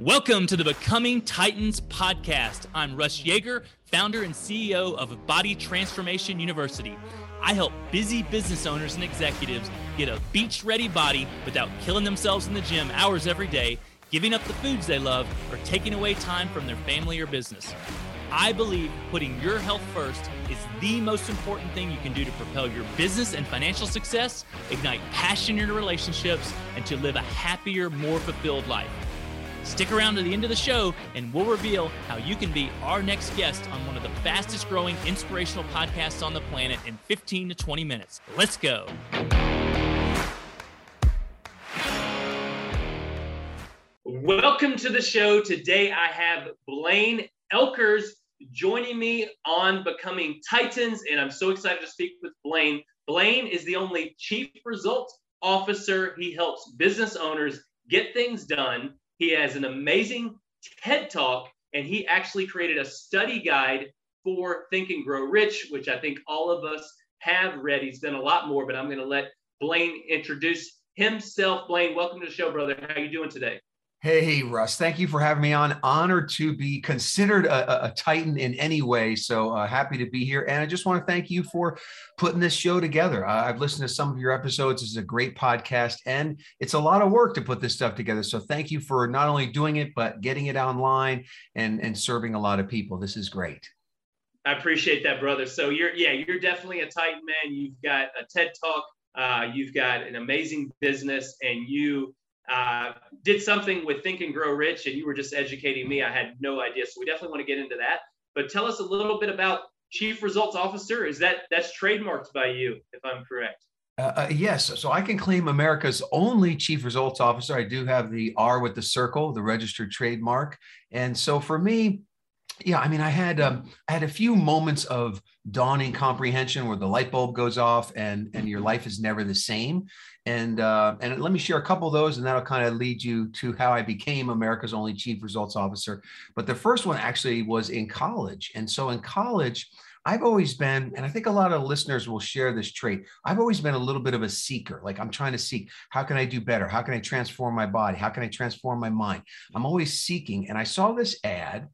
Welcome to the Becoming Titans podcast. I'm Russ Yeager, founder and CEO of Body Transformation University. I help busy business owners and executives get a beach ready body without killing themselves in the gym hours every day, giving up the foods they love, or taking away time from their family or business. I believe putting your health first is the most important thing you can do to propel your business and financial success, ignite passion in your relationships, and to live a happier, more fulfilled life. Stick around to the end of the show, and we'll reveal how you can be our next guest on one of the fastest growing inspirational podcasts on the planet in 15 to 20 minutes. Let's go. Welcome to the show. Today I have Blaine Oelkers joining me on Becoming Titans, and I'm so excited to speak with Blaine. Blaine is the only chief results officer. He helps business owners get things done he has an amazing TED talk, and he actually created a study guide for Think and Grow Rich, which I think all of us have read. He's done a lot more, but I'm going to let Blaine introduce himself. Blaine, welcome to the show, brother. How are you doing today? Hey, Russ, thank you for having me on. Honored to be considered a, a Titan in any way. So uh, happy to be here. And I just want to thank you for putting this show together. Uh, I've listened to some of your episodes. This is a great podcast, and it's a lot of work to put this stuff together. So thank you for not only doing it, but getting it online and, and serving a lot of people. This is great. I appreciate that, brother. So you're, yeah, you're definitely a Titan man. You've got a TED Talk. Uh, you've got an amazing business, and you uh, did something with Think and Grow Rich, and you were just educating me. I had no idea, so we definitely want to get into that. But tell us a little bit about Chief Results Officer. Is that that's trademarked by you, if I'm correct? Uh, uh, yes, so I can claim America's only chief results officer. I do have the R with the circle, the registered trademark, and so for me, yeah, I mean, I had um, I had a few moments of dawning comprehension where the light bulb goes off and and your life is never the same. And uh, and let me share a couple of those, and that'll kind of lead you to how I became America's only chief results officer. But the first one actually was in college, and so in college. I've always been, and I think a lot of listeners will share this trait. I've always been a little bit of a seeker. Like I'm trying to seek, how can I do better? How can I transform my body? How can I transform my mind? I'm always seeking. And I saw this ad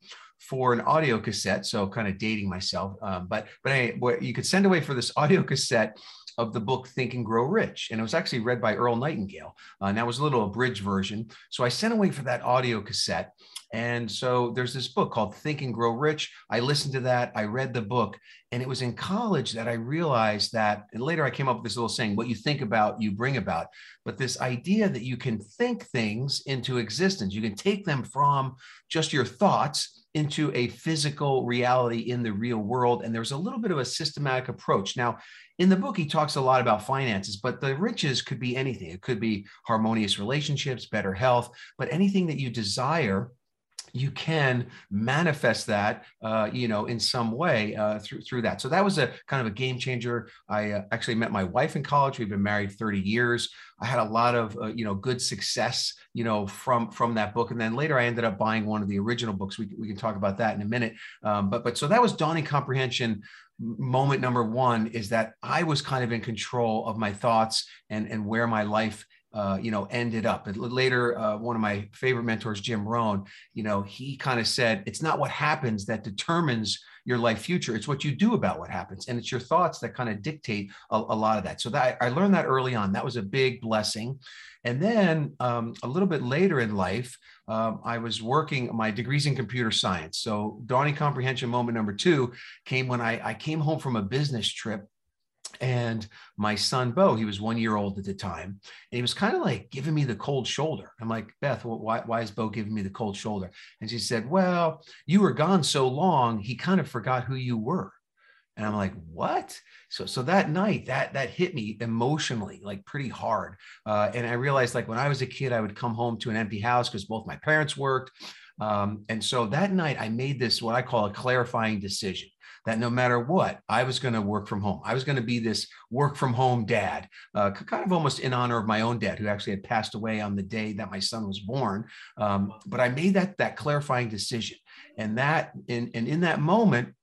for an audio cassette. So kind of dating myself, um, but but what you could send away for this audio cassette of the book Think and Grow Rich. And it was actually read by Earl Nightingale. Uh, and that was a little abridged version. So I sent away for that audio cassette. And so there's this book called Think and Grow Rich. I listened to that. I read the book. And it was in college that I realized that, and later I came up with this little saying, what you think about, you bring about. But this idea that you can think things into existence, you can take them from just your thoughts into a physical reality in the real world. And there's a little bit of a systematic approach. Now, in the book, he talks a lot about finances, but the riches could be anything. It could be harmonious relationships, better health, but anything that you desire you can manifest that, uh, you know, in some way uh, through through that. So that was a kind of a game changer. I uh, actually met my wife in college. We've been married 30 years. I had a lot of, uh, you know, good success, you know, from from that book. And then later, I ended up buying one of the original books. We, we can talk about that in a minute. Um, but but so that was dawning comprehension moment number one is that I was kind of in control of my thoughts and and where my life uh, you know, ended up. And later, uh, one of my favorite mentors, Jim Rohn, you know, he kind of said, it's not what happens that determines your life future. It's what you do about what happens. And it's your thoughts that kind of dictate a, a lot of that. So that I learned that early on. That was a big blessing. And then um, a little bit later in life, um, I was working my degrees in computer science. So dawning comprehension moment number two came when I, I came home from a business trip and my son bo he was one year old at the time and he was kind of like giving me the cold shoulder. I'm like beth why, why is bo giving me the cold shoulder? And she said well you were gone so long he kind of forgot who you were. And i'm like what? So so that night that that hit me emotionally like pretty hard uh, and i realized like when i was a kid i would come home to an empty house because both my parents worked um, and so that night i made this what i call a clarifying decision that no matter what, I was going to work from home. I was going to be this work from home dad, uh, kind of almost in honor of my own dad, who actually had passed away on the day that my son was born. Um, but I made that that clarifying decision, and that in and in that moment,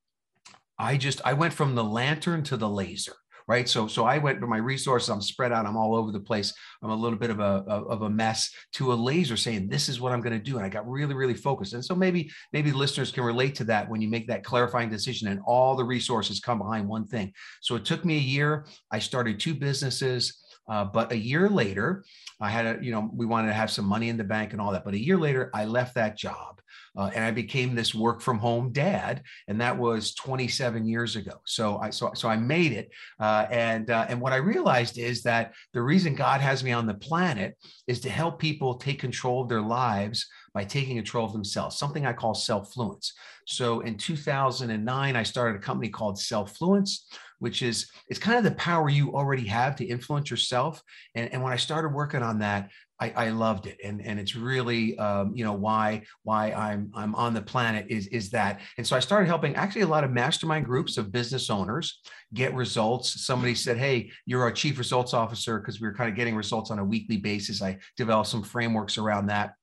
I just I went from the lantern to the laser right? So, so I went to my resources. I'm spread out. I'm all over the place. I'm a little bit of a of a mess. To a laser saying, "This is what I'm going to do," and I got really, really focused. And so maybe maybe listeners can relate to that when you make that clarifying decision, and all the resources come behind one thing. So it took me a year. I started two businesses. Uh, but a year later, I had a, you know, we wanted to have some money in the bank and all that. But a year later, I left that job uh, and I became this work from home dad, and that was 27 years ago. So I so, so I made it, uh, and uh, and what I realized is that the reason God has me on the planet is to help people take control of their lives by taking control of themselves, something I call self-fluence. So in 2009, I started a company called Self-Fluence, which is it's kind of the power you already have to influence yourself. And, and when I started working on that, I, I loved it, and and it's really um, you know why why I'm I'm on the planet is is that, and so I started helping actually a lot of mastermind groups of business owners get results. Somebody said, "Hey, you're our chief results officer," because we were kind of getting results on a weekly basis. I developed some frameworks around that.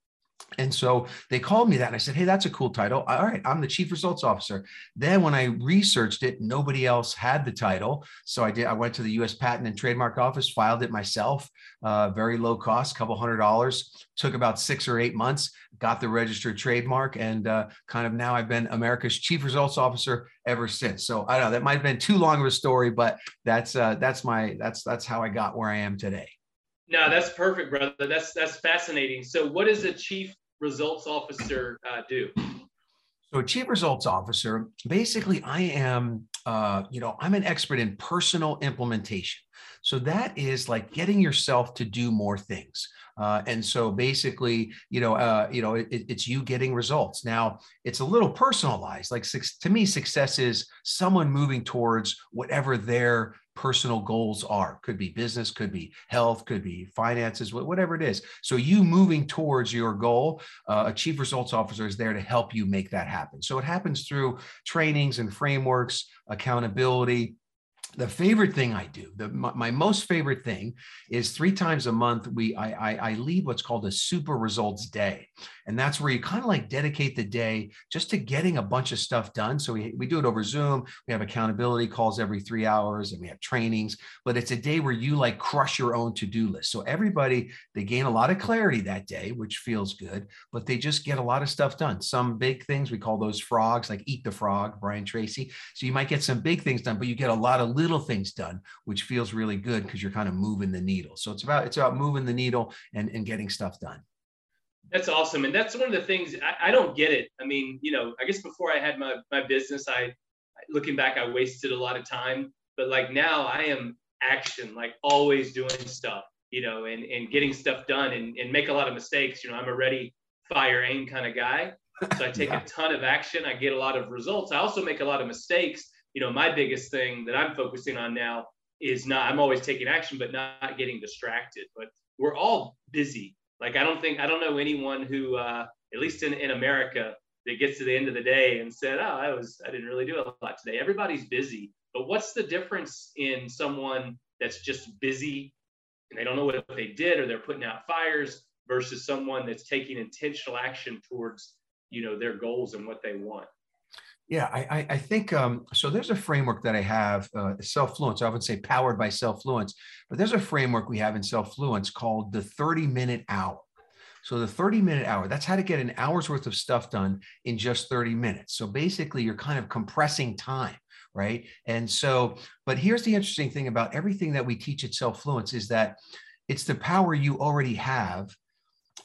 And so they called me that and I said, Hey, that's a cool title. All right, I'm the chief results officer. Then when I researched it, nobody else had the title. So I did, I went to the US Patent and Trademark Office, filed it myself, uh, very low cost, couple hundred dollars, took about six or eight months, got the registered trademark, and uh, kind of now I've been America's chief results officer ever since. So I don't know, that might have been too long of a story, but that's uh, that's my that's that's how I got where I am today. No, that's perfect, brother. That's that's fascinating. So, what does a chief results officer uh, do? So, a chief results officer, basically, I am, uh, you know, I'm an expert in personal implementation. So that is like getting yourself to do more things. Uh, and so basically, you know, uh, you know, it, it's you getting results. Now, it's a little personalized. Like to me, success is someone moving towards whatever their personal goals are. Could be business, could be health, could be finances, whatever it is. So you moving towards your goal, uh, a chief results officer is there to help you make that happen. So it happens through trainings and frameworks, accountability, the favorite thing I do, the, my, my, most favorite thing is three times a month, we I, I, I lead what's called a super results day. And that's where you kind of like dedicate the day just to getting a bunch of stuff done. So we, we do it over Zoom. We have accountability calls every three hours and we have trainings, but it's a day where you like crush your own to-do list. So everybody, they gain a lot of clarity that day, which feels good, but they just get a lot of stuff done. Some big things, we call those frogs, like eat the frog, Brian Tracy. So you might get some big things done, but you get a lot of little things done, which feels really good because you're kind of moving the needle. So it's about, it's about moving the needle and, and getting stuff done. That's awesome. And that's one of the things I, I, don't get it. I mean, you know, I guess before I had my, my business, I, looking back, I wasted a lot of time, but like now I am action, like always doing stuff, you know, and, and getting stuff done and, and make a lot of mistakes. You know, I'm a ready, fire, aim kind of guy. So I take yeah. a ton of action. I get a lot of results. I also make a lot of mistakes. You know, my biggest thing that I'm focusing on now is not, I'm always taking action, but not getting distracted. But we're all busy like I don't think I don't know anyone who, uh, at least in, in America, that gets to the end of the day and said, "Oh, I was I didn't really do a lot today." Everybody's busy, but what's the difference in someone that's just busy and they don't know what they did or they're putting out fires versus someone that's taking intentional action towards you know their goals and what they want? Yeah, I, I think um, so. There's a framework that I have, uh, self-fluence. I often say powered by self-fluence, but there's a framework we have in self-fluence called the 30-minute hour. So the 30-minute hour, that's how to get an hour's worth of stuff done in just 30 minutes. So basically, you're kind of compressing time, right? And so, but here's the interesting thing about everything that we teach at self-fluence is that it's the power you already have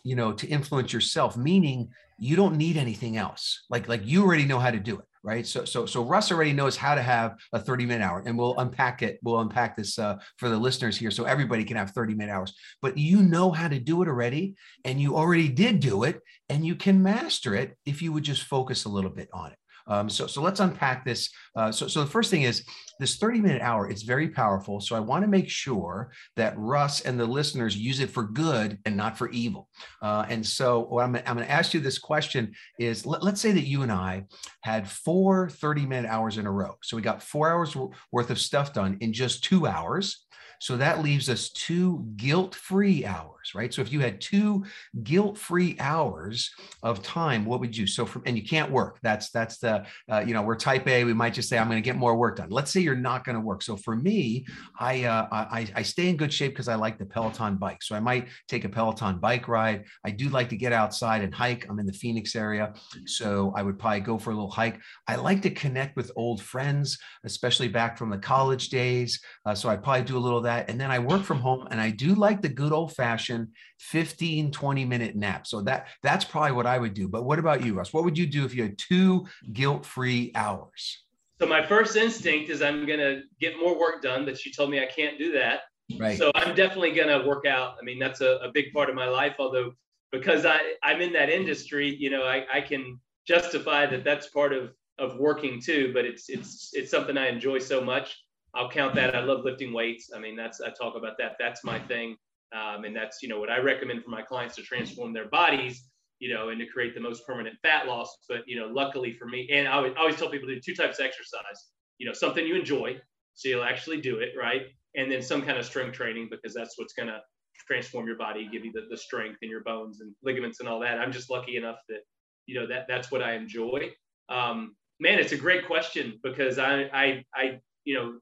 you know to influence yourself meaning you don't need anything else like like you already know how to do it right? So, so, so Russ already knows how to have a 30 minute hour and we'll unpack it. We'll unpack this uh, for the listeners here. So everybody can have 30 minute hours, but you know how to do it already. And you already did do it and you can master it if you would just focus a little bit on it. Um, so, so let's unpack this. Uh, so, so the first thing is this 30 minute hour, it's very powerful. So I want to make sure that Russ and the listeners use it for good and not for evil. Uh, and so I'm, I'm going to ask you this question is let, let's say that you and I had four 30 minute hours in a row. So we got four hours worth of stuff done in just two hours. So that leaves us two guilt free hours, right? So if you had two guilt free hours of time, what would you? So from, and you can't work. That's, that's the, uh, you know, we're type A. We might just say, I'm going to get more work done. Let's say you're not going to work. So for me, I, uh, I, I stay in good shape because I like the Peloton bike. So I might take a Peloton bike ride. I do like to get outside and hike. I'm in the Phoenix area. So I would probably go for a little hike. I like to connect with old friends, especially back from the college days. Uh, so I probably do a little that. And then I work from home and I do like the good old fashioned 15, 20 minute nap. So that that's probably what I would do. But what about you, Russ? What would you do if you had two guilt-free hours? So my first instinct is I'm gonna get more work done, but she told me I can't do that. Right. So I'm definitely gonna work out. I mean, that's a, a big part of my life, although because I, I'm in that industry, you know, I, I can justify that that's part of of working too, but it's it's it's something I enjoy so much. I'll count that. I love lifting weights. I mean, that's I talk about that. That's my thing, um, and that's you know what I recommend for my clients to transform their bodies, you know, and to create the most permanent fat loss. But you know, luckily for me, and I, would, I always tell people to do two types of exercise. You know, something you enjoy, so you'll actually do it, right? And then some kind of strength training because that's what's gonna transform your body, give you the, the strength in your bones and ligaments and all that. I'm just lucky enough that you know that that's what I enjoy. Um, man, it's a great question because I I I you know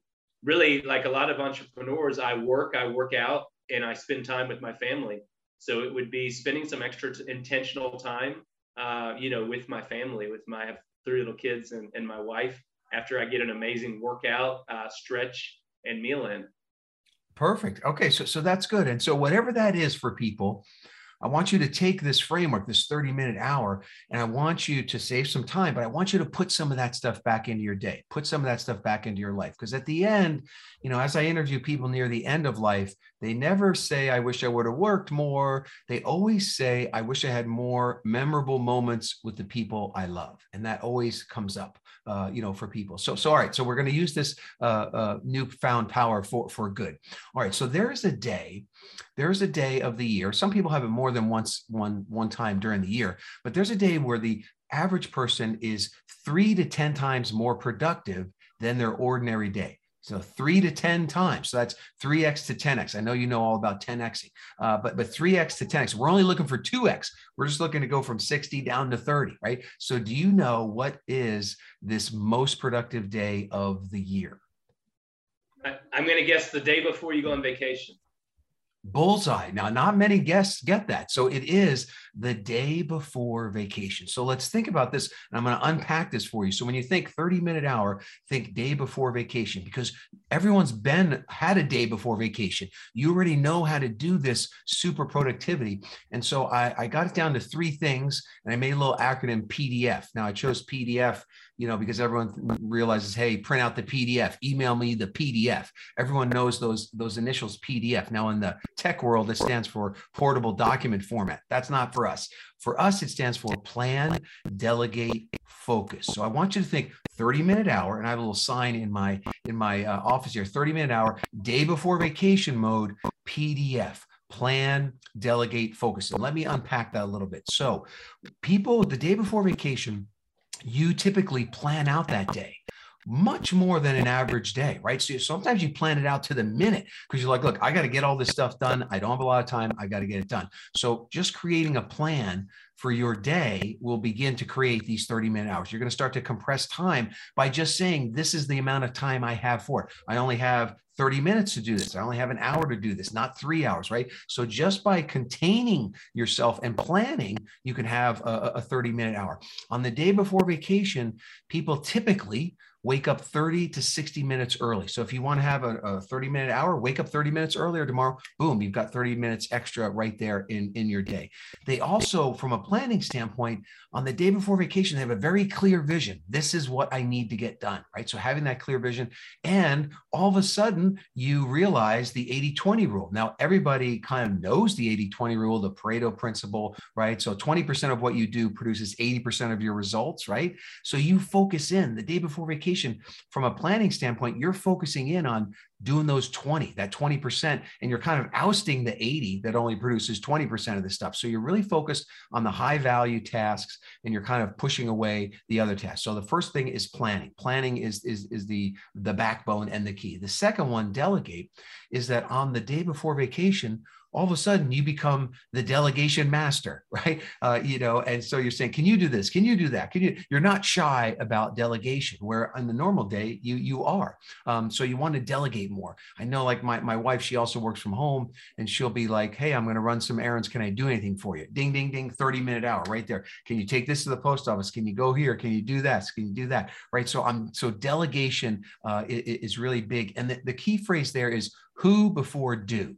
really like a lot of entrepreneurs, I work, I work out, and I spend time with my family. So it would be spending some extra t- intentional time, uh, you know, with my family, with my three little kids and, and my wife. After I get an amazing workout, uh, stretch, and meal in. Perfect. Okay, so so that's good. And so whatever that is for people, I want you to take this framework, this 30 minute hour, and I want you to save some time, but I want you to put some of that stuff back into your day, put some of that stuff back into your life. Because at the end, you know, as I interview people near the end of life, they never say, I wish I would have worked more. They always say, I wish I had more memorable moments with the people I love. And that always comes up. Uh, you know, for people. So, so all right. So we're going to use this uh, uh, newfound power for for good. All right. So there is a day, there is a day of the year. Some people have it more than once one one time during the year, but there's a day where the average person is three to ten times more productive than their ordinary day. So three to 10 times. So that's 3x to 10x. I know you know all about 10xing, uh, but, but 3x to 10x. We're only looking for 2x. We're just looking to go from 60 down to 30, right? So do you know what is this most productive day of the year? I, I'm going to guess the day before you go on vacation. Bullseye. Now, not many guests get that. So it is the day before vacation. So let's think about this. And I'm going to unpack this for you. So when you think 30 minute hour, think day before vacation because everyone's been had a day before vacation. You already know how to do this super productivity. And so I, I got it down to three things and I made a little acronym PDF. Now I chose PDF you know, because everyone realizes, hey, print out the PDF, email me the PDF. Everyone knows those those initials PDF. Now in the tech world, it stands for portable document format. That's not for us. For us, it stands for plan, delegate, focus. So I want you to think 30 minute hour, and I have a little sign in my in my uh, office here, 30 minute hour, day before vacation mode, PDF plan, delegate, focus. And let me unpack that a little bit. So, people the day before vacation you typically plan out that day much more than an average day, right? So sometimes you plan it out to the minute because you're like, look, I got to get all this stuff done. I don't have a lot of time. I got to get it done. So just creating a plan for your day will begin to create these 30 minute hours. You're going to start to compress time by just saying, this is the amount of time I have for it. I only have 30 minutes to do this. I only have an hour to do this, not three hours, right? So just by containing yourself and planning, you can have a, a 30 minute hour. On the day before vacation, people typically wake up 30 to 60 minutes early. So if you want to have a, a, 30 minute hour, wake up 30 minutes earlier tomorrow. Boom, you've got 30 minutes extra right there in, in your day. They also, from a planning standpoint, on the day before vacation, they have a very clear vision. This is what I need to get done, right? So having that clear vision. And all of a sudden, you realize the 80 20 rule. Now, everybody kind of knows the 80 20 rule, the Pareto principle, right? So 20% of what you do produces 80% of your results, right? So you focus in the day before vacation from a planning standpoint, you're focusing in on doing those 20, that 20%, and you're kind of ousting the 80 that only produces 20% of the stuff. So you're really focused on the high value tasks and you're kind of pushing away the other tasks. So the first thing is planning. Planning is, is, is the, the backbone and the key. The second one, delegate, is that on the day before vacation, all of a sudden you become the delegation master right? Uh, you know and so you're saying can you do this? Can you do that? Can you you're not shy about delegation where on the normal day you you are. Um, so you want to delegate more. I know like my, my wife she also works from home and she'll be like hey i'm going to run some errands. Can i do anything for you? Ding ding ding 30 minute hour right there. Can you take this to the post office? Can you go here? Can you do that can you do that? Right? So i'm so delegation uh, is, is really big. And the, the key phrase there is who before do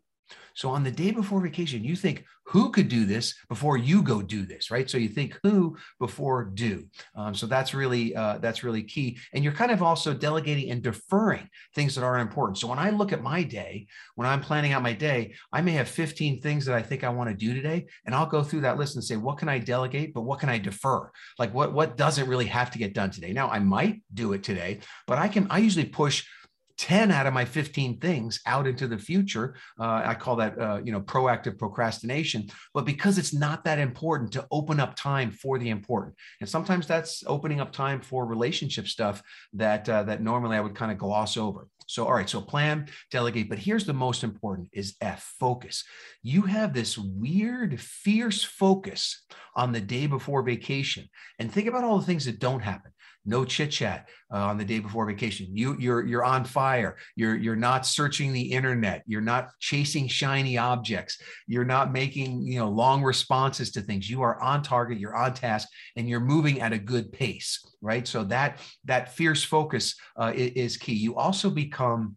so on the day before vacation, you think who could do this before you go do this, right? So you think who before do. Um, so that's really uh, that's really key. And you're kind of also delegating and deferring things that are important. So when I look at my day, when I'm planning out my day, I may have 15 things that I think I want to do today, and I'll go through that list and say, what can I delegate, but what can I defer? Like what what doesn't really have to get done today? Now I might do it today, but I can I usually push 10 out of my 15 things out into the future. Uh, I call that, uh, you know, proactive procrastination. But because it's not that important to open up time for the important, and sometimes that's opening up time for relationship stuff that uh, that normally I would kind of gloss over. So, all right, so plan, delegate. But here's the most important: is F focus. You have this weird, fierce focus on the day before vacation, and think about all the things that don't happen no chit chat uh, on the day before vacation. You you're you're on fire. You're you're not searching the internet. You're not chasing shiny objects. You're not making you know long responses to things. You are on target. You're on task, and you're moving at a good pace. Right. So that that fierce focus uh, is key. You also become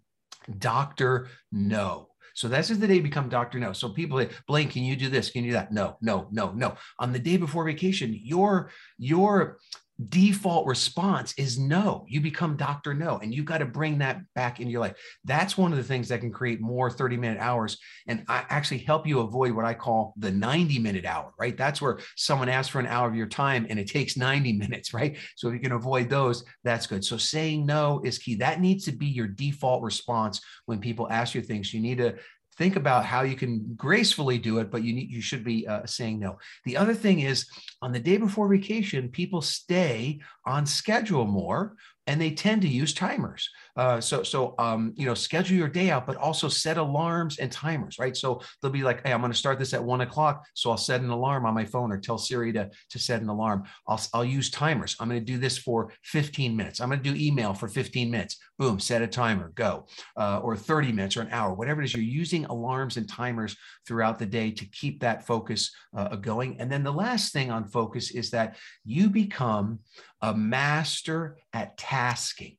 Doctor No. So that's the day you become Dr. No. So people say, Blaine, can you do this? Can you do that? No, no, no, no. On the day before vacation, your your default response is no. You become Dr. No, and you've got to bring that back into your life. That's one of the things that can create more 30 minute hours and I actually help you avoid what I call the 90 minute hour, right? That's where someone asks for an hour of your time and it takes 90 minutes, right? So if you can avoid those, that's good. So saying no is key. That needs to be your default response when people ask you things. You need to think about how you can gracefully do it, but you need, you should be uh, saying no. The other thing is on the day before vacation, people stay on schedule more and they tend to use timers. Uh, so, so um, you know, schedule your day out, but also set alarms and timers, right? So they'll be like, "Hey, I'm going to start this at one o'clock, so I'll set an alarm on my phone or tell Siri to to set an alarm. I'll I'll use timers. I'm going to do this for 15 minutes. I'm going to do email for 15 minutes. Boom, set a timer, go, uh, or 30 minutes or an hour, whatever it is. You're using alarms and timers throughout the day to keep that focus uh, going. And then the last thing on focus is that you become a master at tasking.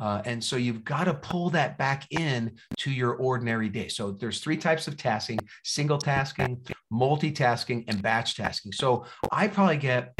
Uh, and so you've got to pull that back in to your ordinary day. So there's three types of tasking, single tasking, multitasking, and batch tasking. So I probably get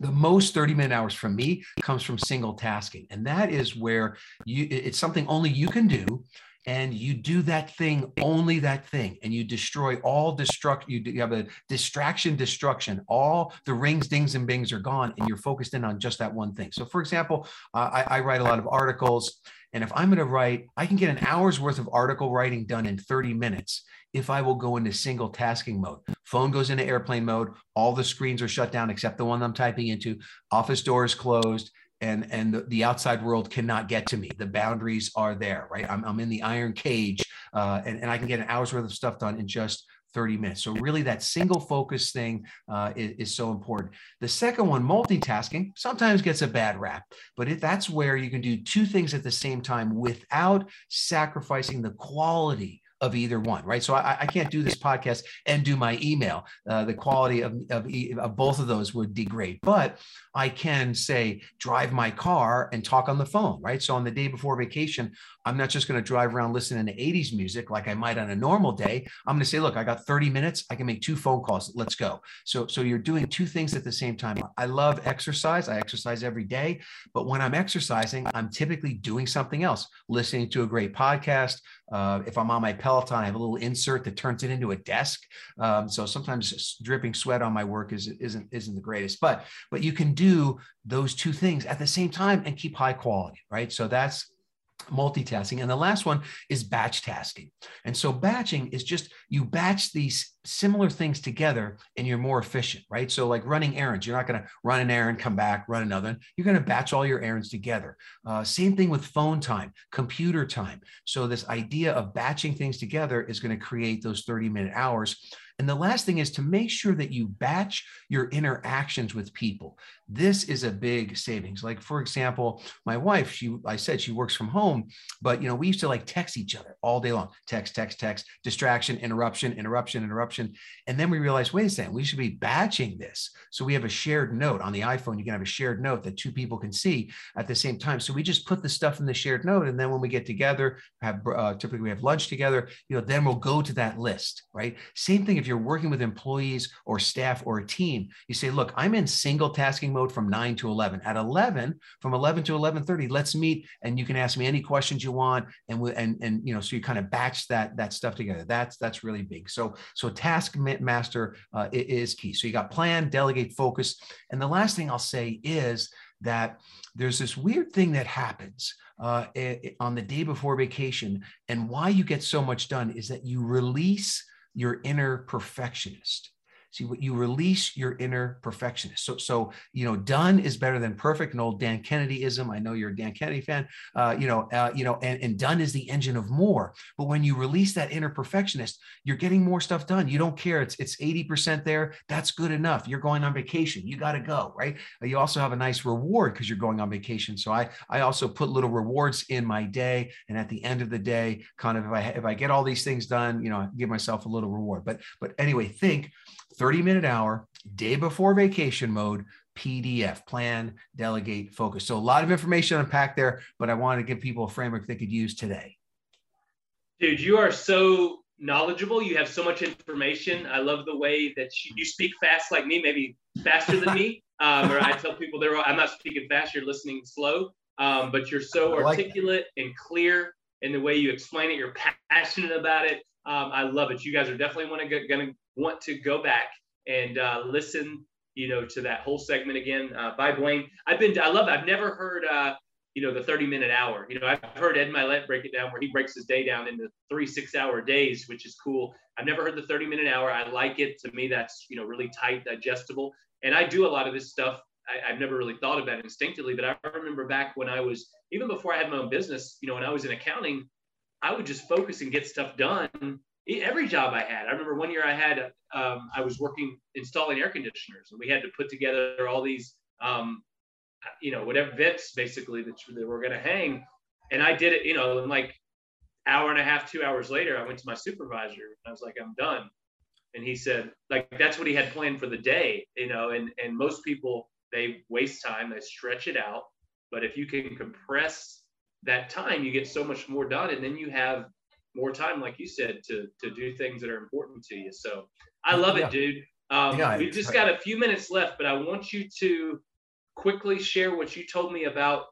the most 30 minute hours from me comes from single tasking. And that is where you it's something only you can do and you do that thing only that thing and you destroy all destruct you, you have a distraction destruction. All the rings dings and bings are gone and you're focused in on just that one thing. So for example uh, I, I write a lot of articles and if i'm going to write i can get an hour's worth of article writing done in 30 minutes if i will go into single tasking mode. Phone goes into airplane mode all the screens are shut down except the one i'm typing into office doors closed and and the, outside world cannot get to me. The boundaries are there right? I'm, I'm in the iron cage uh, and, and i can get an hour's worth of stuff done in just 30 minutes. So really that single focus thing uh, is, is, so important. The second one multitasking sometimes gets a bad rap but it, that's where you can do two things at the same time without sacrificing the quality of either one, right? So I, I can't do this podcast and do my email. Uh, the quality of, of, of, both of those would degrade, but I can say drive my car and talk on the phone, right? So on the day before vacation, I'm not just going to drive around listening to 80s music like I might on a normal day. I'm going to say, look, I got 30 minutes. I can make two phone calls. Let's go. So, so you're doing two things at the same time. I love exercise. I exercise every day, but when I'm exercising, I'm typically doing something else, listening to a great podcast. Uh, if I'm on my Peloton, I have a little insert that turns it into a desk. Um, so sometimes dripping sweat on my work is, isn't isn't the greatest, but but you can do those two things at the same time and keep high quality, right? So that's multitasking. And the last one is batch tasking. And so batching is just you batch these similar things together and you're more efficient, right? So, like running errands, you're not going to run an errand, come back, run another. You're going to batch all your errands together. Uh, same thing with phone time, computer time. So, this idea of batching things together is going to create those 30 minute hours. And the last thing is to make sure that you batch your interactions with people. This is a big savings. Like for example, my wife, she I said she works from home, but you know, we used to like text each other all day long. Text, text, text, distraction, interruption, interruption, interruption. And then we realized, wait a second, we should be batching this. So we have a shared note on the iPhone. You can have a shared note that two people can see at the same time. So we just put the stuff in the shared note, and then when we get together, have uh, typically we have lunch together. You know, then we'll go to that list, right? Same thing if you're working with employees or staff or a team. You say, look, I'm in single tasking mode from 9 to 11. At 11, from 11 to 11:30, let's meet and you can ask me any questions you want and we, and and you know so you kind of batch that that stuff together. That's that's really big. So so task master uh, is key. So you got plan, delegate, focus. And the last thing I'll say is that there's this weird thing that happens uh, on the day before vacation. And why you get so much done is that you release your inner perfectionist. See you release your inner perfectionist. So, so you know, done is better than perfect. An old Dan Kennedyism. I know you're a Dan Kennedy fan. Uh, you know, uh, you know, and, and done is the engine of more. But when you release that inner perfectionist, you're getting more stuff done. You don't care. It's it's 80% there. That's good enough. You're going on vacation. You got to go, right? You also have a nice reward because you're going on vacation. So I I also put little rewards in my day. And at the end of the day, kind of if I if I get all these things done, you know, I give myself a little reward. But but anyway, think 30 minute hour, day before vacation mode, PDF, plan, delegate, focus. So a lot of information unpacked there, but I want to give people a framework they could use today. Dude, you are so knowledgeable. You have so much information. I love the way that you, you speak fast like me, maybe faster than me. Um, or I tell people they're I'm not speaking fast, you're listening slow. Um, but you're so like articulate that. and clear in the way you explain it. You're passionate about it. Um, I love it. You guys are definitely want to going to want to go back and uh, listen, you know, to that whole segment again uh, by Blaine. I've been, I love it. I've never heard, uh, you know, the 30 minute hour. You know, I've heard Ed Mylett break it down where he breaks his day down into three six hour days, which is cool. I've never heard the 30 minute hour. I like it. To me, that's, you know, really tight, digestible. And I do a lot of this stuff. I, have never really thought about it instinctively, but I remember back when I was, even before I had my own business, you know, when I was in accounting, I would just focus and get stuff done every job I had. I remember one year I had, um, I was working installing air conditioners and we had to put together all these, um, you know, whatever vents basically that, that were going to hang. And I did it, you know, in like hour and a half, two hours later, I went to my supervisor and I was like, I'm done. And he said, like, that's what he had planned for the day, you know, and, and most people, they waste time, they stretch it out. But if you can compress that time, you get so much more done. And then you have more time, like you said, to to do things that are important to you. So I love yeah. it, dude. Um, yeah, we've just got a few minutes left, but I want you to quickly share what you told me about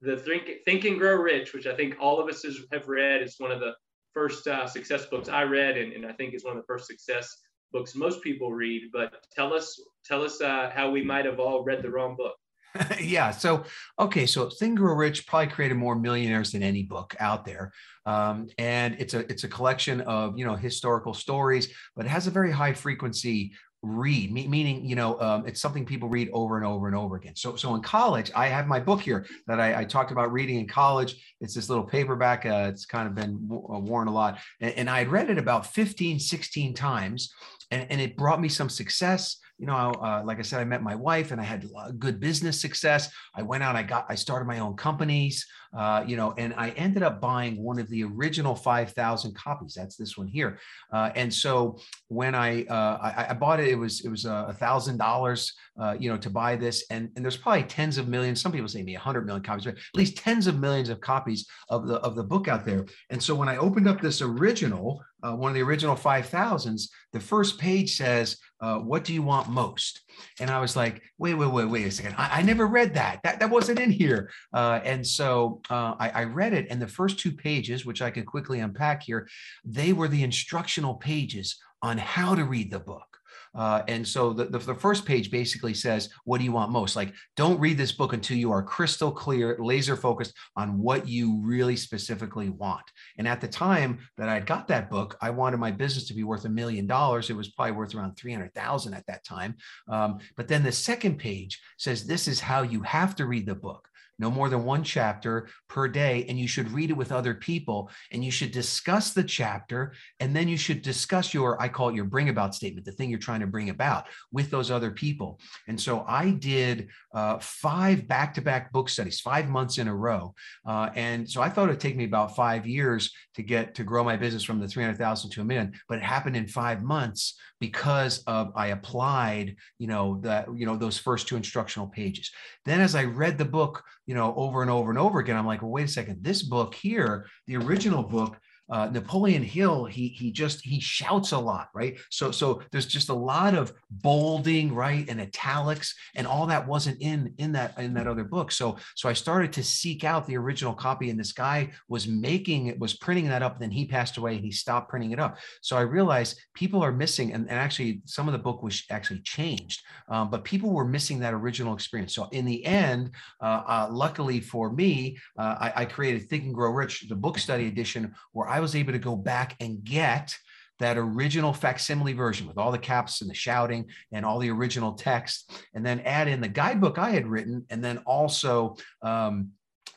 the Think, Think and Grow Rich, which I think all of us has, have read. It's one of the first uh, success books I read, and, and I think it's one of the first success books most people read. But tell us, tell us uh, how we might have all read the wrong book. yeah. So, okay. So, Think Grow Rich probably created more millionaires than any book out there, um, and it's a it's a collection of you know historical stories, but it has a very high frequency read meaning you know um, it's something people read over and over and over again so so in college i have my book here that i, I talked about reading in college it's this little paperback uh, it's kind of been uh, worn a lot and, and i had read it about 15 16 times and, and it brought me some success you know, uh, like I said, I met my wife and I had good business success. I went out, I got, I started my own companies, uh, you know, and I ended up buying one of the original 5,000 copies. That's this one here. Uh, and so when I, uh, I, I, bought it, it was, it was a thousand dollars, uh, you know, to buy this. And, and there's probably tens of millions. Some people say me a hundred million copies, but at least tens of millions of copies of the, of the book out there. And so when I opened up this original, uh, one of the original 5000s, the first page says, uh, What do you want most? And I was like, Wait, wait, wait, wait a second. I, I never read that. That, that wasn't in here. Uh, and so uh, I, I read it. And the first two pages, which I could quickly unpack here, they were the instructional pages on how to read the book. Uh, and so the, the, the, first page basically says, What do you want most? Like, don't read this book until you are crystal clear, laser focused on what you really specifically want. And at the time that I got that book, I wanted my business to be worth a million dollars. It was probably worth around 300,000 at that time. Um, but then the second page says, This is how you have to read the book no more than one chapter per day, and you should read it with other people. And you should discuss the chapter, and then you should discuss your, I call it your bring about statement, the thing you're trying to bring about with those other people. And so I did uh, five back to back book studies, five months in a row. Uh, and so I thought it would take me about five years to get to grow my business from the 300,000 to a million, but it happened in five months because of I applied, you know, that, you know, those first two instructional pages. Then as I read the book, you know, over and over and over again, I'm like, well, wait a second, this book here, the original book uh, Napoleon Hill, he he just he shouts a lot, right? So so there's just a lot of bolding, right, and italics, and all that wasn't in in that in that other book. So so I started to seek out the original copy, and this guy was making it was printing that up. Then he passed away, and he stopped printing it up. So I realized people are missing, and, and actually some of the book was actually changed, um, but people were missing that original experience. So in the end, uh, uh, luckily for me, uh, I, I created Think and Grow Rich, the book study edition, where I I was able to go back and get that original facsimile version with all the caps and the shouting and all the original text, and then add in the guidebook I had written, and then also um,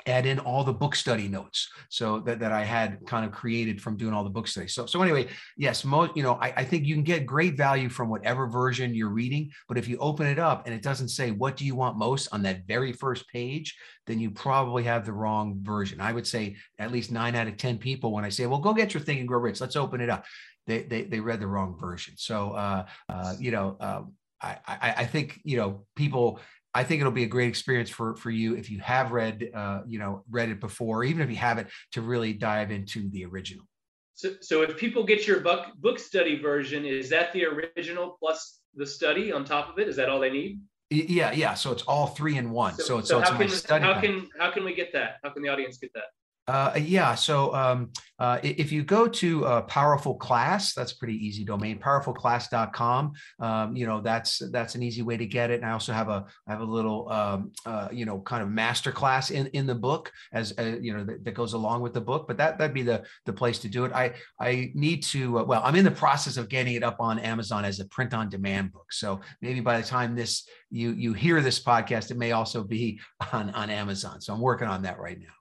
add in all the book study notes. So that, that i had kind of created from doing all the book studies so so anyway yes most you know I, I think you can get great value from whatever version you're reading but if you open it up and it doesn't say what do you want most? on that very first page then you probably have the wrong version. I would say at least nine out of ten people when i say well go get your Think and Grow Rich let's open it up they they, they read the wrong version. So uh, uh, you know uh, I, I, I think you know people I think it'll be a great experience for for you if you have read uh, you know read it before, even if you haven't, to really dive into the original. So, so if people get your book book study version, is that the original plus the study on top of it? Is that all they need? Yeah, yeah. So it's all three in one. So, so it's, so, so it's how can how can how can we get that? How can the audience get that? Uh, yeah. So um, uh, if you go to uh, Powerful Class, that's pretty easy domain. Powerfulclass.com. Um, you know that's that's an easy way to get it. And I also have a I have a little um, uh, you know kind of master class in in the book as uh, you know that, that, goes along with the book. But that that'd be the the place to do it. I I need to uh, well I'm in the process of getting it up on Amazon as a print on demand book. So maybe by the time this you you hear this podcast, it may also be on on Amazon. So I'm working on that right now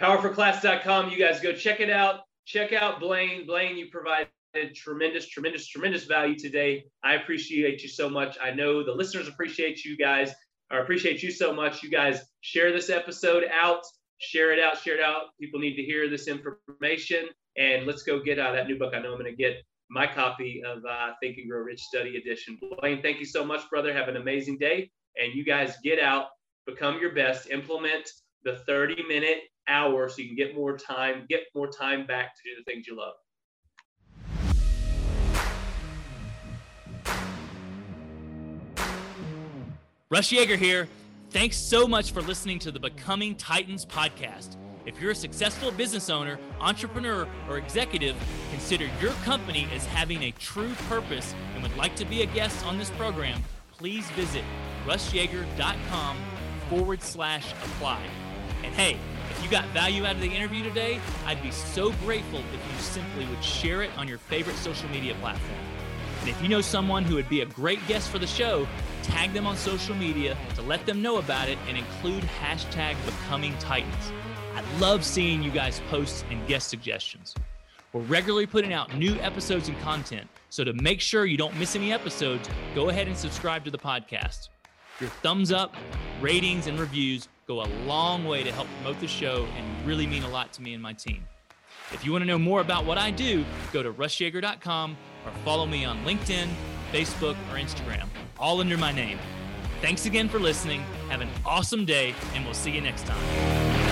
powerfulclass.com. You guys go check it out. Check out Blaine. Blaine, you provided tremendous, tremendous, tremendous value today. I appreciate you so much. I know the listeners appreciate you guys. I appreciate you so much. You guys share this episode out, share it out, share it out. People need to hear this information. And let's go get uh, that new book. I know I'm going to get my copy of uh, Think and Grow Rich Study Edition. Blaine, thank you so much, brother. Have an amazing day. And you guys get out, become your best, implement the 30 minute hour so you can get more time, get more time back to do the things you love. Russ Yeager here. Thanks so much for listening to the Becoming Titans podcast. If you're a successful business owner, entrepreneur, or executive, consider your company as having a true purpose and would like to be a guest on this program, please visit russyeager.com forward slash apply. And hey, if you got value out of the interview today, I'd be so grateful if you simply would share it on your favorite social media platform. And if you know someone who would be a great guest for the show, tag them on social media to let them know about it and include hashtag Becoming Titans. I love seeing you guys post and guest suggestions. We're regularly putting out new episodes and content, so to make sure you don't miss any episodes, go ahead and subscribe to the podcast. Your thumbs up, ratings, and reviews go a long way to help promote the show and really mean a lot to me and my team. If you want to know more about what I do, go to russyeager.com or follow me on LinkedIn, Facebook, or Instagram, all under my name. Thanks again for listening. Have an awesome day, and we'll see you next time.